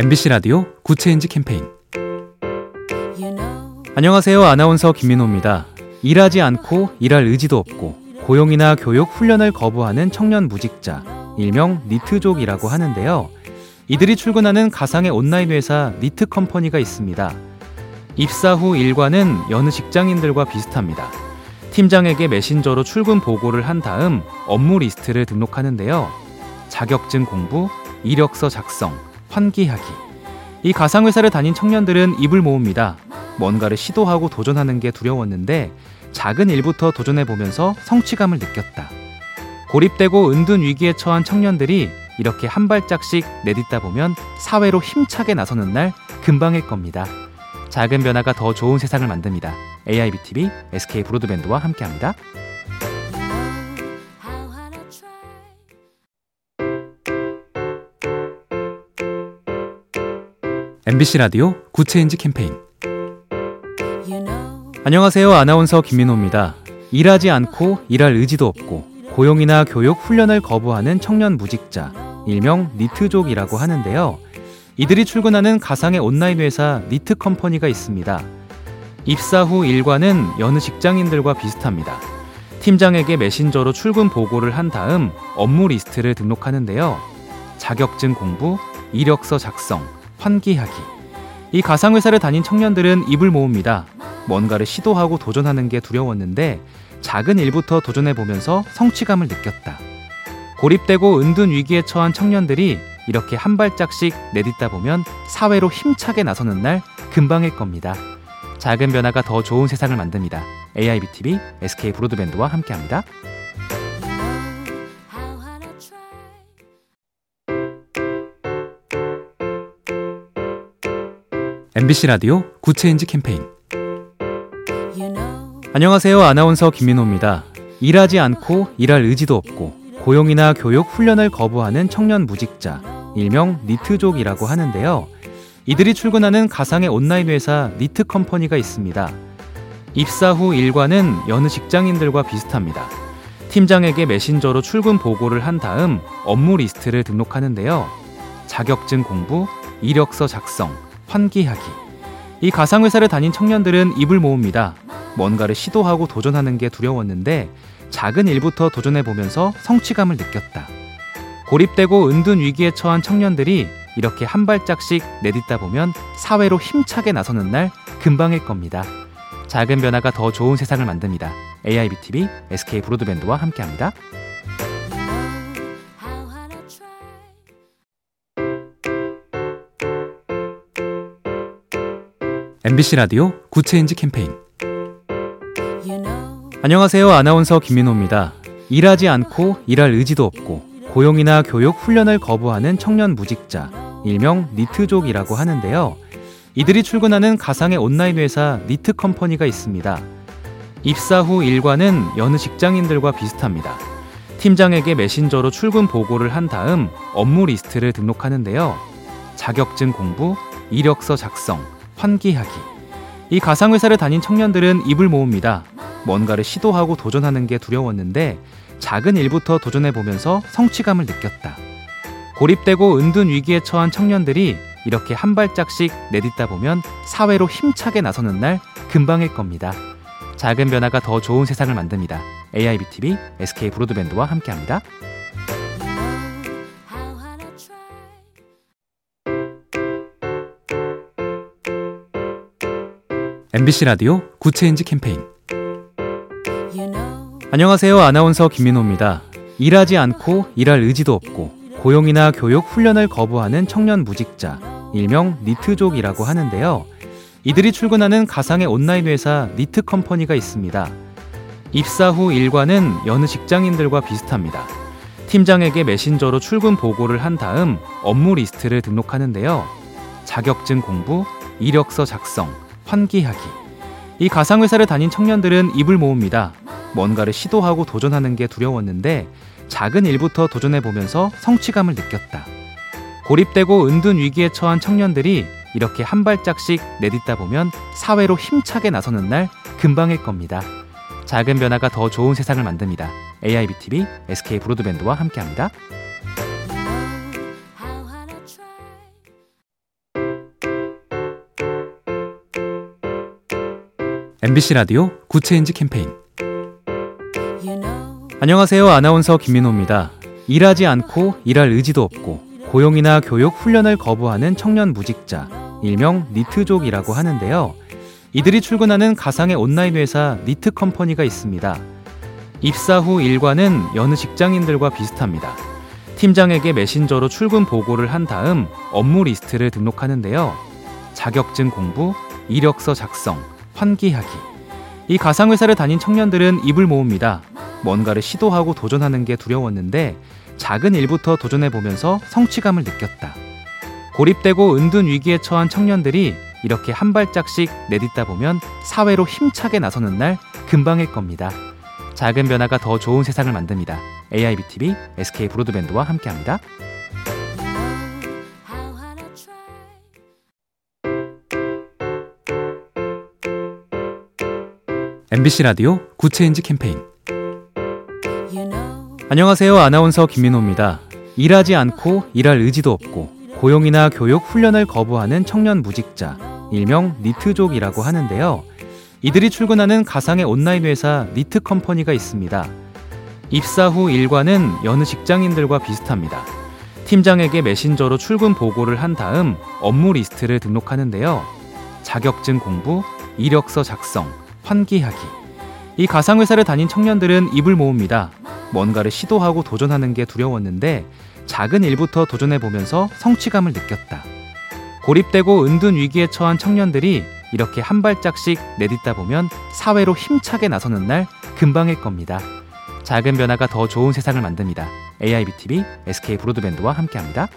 MBC 라디오 Good Change 캠페인 안녕하세요. 아나운서 김민호입니다. 일하지 않고 일할 의지도 없고 고용이나 교육, 훈련을 거부하는 청년 무직자, 일명 니트족이라고 하는데요. 이들이 출근하는 가상의 온라인 회사 니트 컴퍼니가 있습니다. 입사 후 일과는 여느 직장인들과 비슷합니다. 팀장에게 메신저로 출근 보고를 한 다음 업무 리스트를 등록하는데요. 자격증 공부, 이력서 작성, 환기하기. 이 가상회사를 다닌 청년들은 입을 모읍니다. 뭔가를 시도하고 도전하는 게 두려웠는데 작은 일부터 도전해보면서 성취감을 느꼈다. 고립되고 은둔 위기에 처한 청년들이 이렇게 한 발짝씩 내딛다 보면 사회로 힘차게 나서는 날 금방일 겁니다. 작은 변화가 더 좋은 세상을 만듭니다. AIBTV SK 브로드밴드와 함께합니다. MBC 라디오 Good Change 캠페인 안녕하세요. 아나운서 김민호입니다. 일하지 않고 일할 의지도 없고 고용이나 교육, 훈련을 거부하는 청년 무직자, 일명 니트족이라고 하는데요. 이들이 출근하는 가상의 온라인 회사 니트 컴퍼니가 있습니다. 입사 후 일과는 여느 직장인들과 비슷합니다. 팀장에게 메신저로 출근 보고를 한 다음 업무 리스트를 등록하는데요. 자격증 공부, 이력서 작성, 환기하기. 이 가상회사를 다닌 청년들은 입을 모읍니다. 뭔가를 시도하고 도전하는 게 두려웠는데 작은 일부터 도전해보면서 성취감을 느꼈다. 고립되고 은둔 위기에 처한 청년들이 이렇게 한 발짝씩 내딛다 보면 사회로 힘차게 나서는 날 금방일 겁니다. 작은 변화가 더 좋은 세상을 만듭니다. AIBTV SK 브로드밴드와 함께합니다. MBC 라디오 Good Change 캠페인 안녕하세요. 아나운서 김민호입니다. 일하지 않고 일할 의지도 없고 고용이나 교육, 훈련을 거부하는 청년 무직자, 일명 니트족이라고 하는데요. 이들이 출근하는 가상의 온라인 회사 니트 컴퍼니가 있습니다. 입사 후 일과는 여느 직장인들과 비슷합니다. 팀장에게 메신저로 출근 보고를 한 다음 업무 리스트를 등록하는데요. 자격증 공부, 이력서 작성, 환기하기. 이 가상회사를 다닌 청년들은 입을 모읍니다. 뭔가를 시도하고 도전하는 게 두려웠는데 작은 일부터 도전해보면서 성취감을 느꼈다. 고립되고 은둔 위기에 처한 청년들이 이렇게 한 발짝씩 내딛다 보면 사회로 힘차게 나서는 날 금방일 겁니다. 작은 변화가 더 좋은 세상을 만듭니다. AIBTV SK 브로드밴드와 함께합니다. MBC 라디오 Good Change 캠페인 안녕하세요. 아나운서 김민호입니다. 일하지 않고 일할 의지도 없고 고용이나 교육, 훈련을 거부하는 청년 무직자, 일명 니트족이라고 하는데요. 이들이 출근하는 가상의 온라인 회사 니트 컴퍼니가 있습니다. 입사 후 일과는 여느 직장인들과 비슷합니다. 팀장에게 메신저로 출근 보고를 한 다음 업무 리스트를 등록하는데요. 자격증 공부, 이력서 작성, 환기하기. 이 가상회사를 다닌 청년들은 입을 모읍니다. 뭔가를 시도하고 도전하는 게 두려웠는데 작은 일부터 도전해보면서 성취감을 느꼈다. 고립되고 은둔 위기에 처한 청년들이 이렇게 한 발짝씩 내딛다 보면 사회로 힘차게 나서는 날 금방일 겁니다. 작은 변화가 더 좋은 세상을 만듭니다. AIBTV SK 브로드밴드와 함께합니다. MBC 라디오 Good Change 캠페인 안녕하세요. 아나운서 김민호입니다. 일하지 않고 일할 의지도 없고 고용이나 교육, 훈련을 거부하는 청년 무직자, 일명 니트족이라고 하는데요. 이들이 출근하는 가상의 온라인 회사 니트 컴퍼니가 있습니다. 입사 후 일과는 여느 직장인들과 비슷합니다. 팀장에게 메신저로 출근 보고를 한 다음 업무 리스트를 등록하는데요. 자격증 공부, 이력서 작성, 환기하기. 이 가상회사를 다닌 청년들은 입을 모읍니다. 뭔가를 시도하고 도전하는 게 두려웠는데 작은 일부터 도전해보면서 성취감을 느꼈다. 고립되고 은둔 위기에 처한 청년들이 이렇게 한 발짝씩 내딛다 보면 사회로 힘차게 나서는 날 금방일 겁니다. 작은 변화가 더 좋은 세상을 만듭니다. AIBTV SK 브로드밴드와 함께합니다. MBC 라디오 Good Change 캠페인 안녕하세요. 아나운서 김민호입니다. 일하지 않고 일할 의지도 없고 고용이나 교육, 훈련을 거부하는 청년 무직자, 일명 니트족이라고 하는데요. 이들이 출근하는 가상의 온라인 회사 니트 컴퍼니가 있습니다. 입사 후 일과는 여느 직장인들과 비슷합니다. 팀장에게 메신저로 출근 보고를 한 다음 업무 리스트를 등록하는데요. 자격증 공부, 이력서 작성, 환기하기. 이 가상회사를 다닌 청년들은 입을 모읍니다. 뭔가를 시도하고 도전하는 게 두려웠는데 작은 일부터 도전해보면서 성취감을 느꼈다. 고립되고 은둔 위기에 처한 청년들이 이렇게 한 발짝씩 내딛다 보면 사회로 힘차게 나서는 날 금방일 겁니다. 작은 변화가 더 좋은 세상을 만듭니다. AIBTV, SK 브로드밴드와 함께합니다. MBC 라디오 Good Change 캠페인 안녕하세요. 아나운서 김민호입니다. 일하지 않고 일할 의지도 없고 고용이나 교육, 훈련을 거부하는 청년 무직자, 일명 니트족이라고 하는데요. 이들이 출근하는 가상의 온라인 회사 니트 컴퍼니가 있습니다. 입사 후 일과는 여느 직장인들과 비슷합니다. 팀장에게 메신저로 출근 보고를 한 다음 업무 리스트를 등록하는데요. 자격증 공부, 이력서 작성, 환기하기. 이 가상회사를 다닌 청년들은 입을 모읍니다. 뭔가를 시도하고 도전하는 게 두려웠는데 작은 일부터 도전해보면서 성취감을 느꼈다. 고립되고 은둔 위기에 처한 청년들이 이렇게 한 발짝씩 내딛다 보면 사회로 힘차게 나서는 날 금방일 겁니다. 작은 변화가 더 좋은 세상을 만듭니다. AIBTV, SK 브로드밴드와 함께합니다.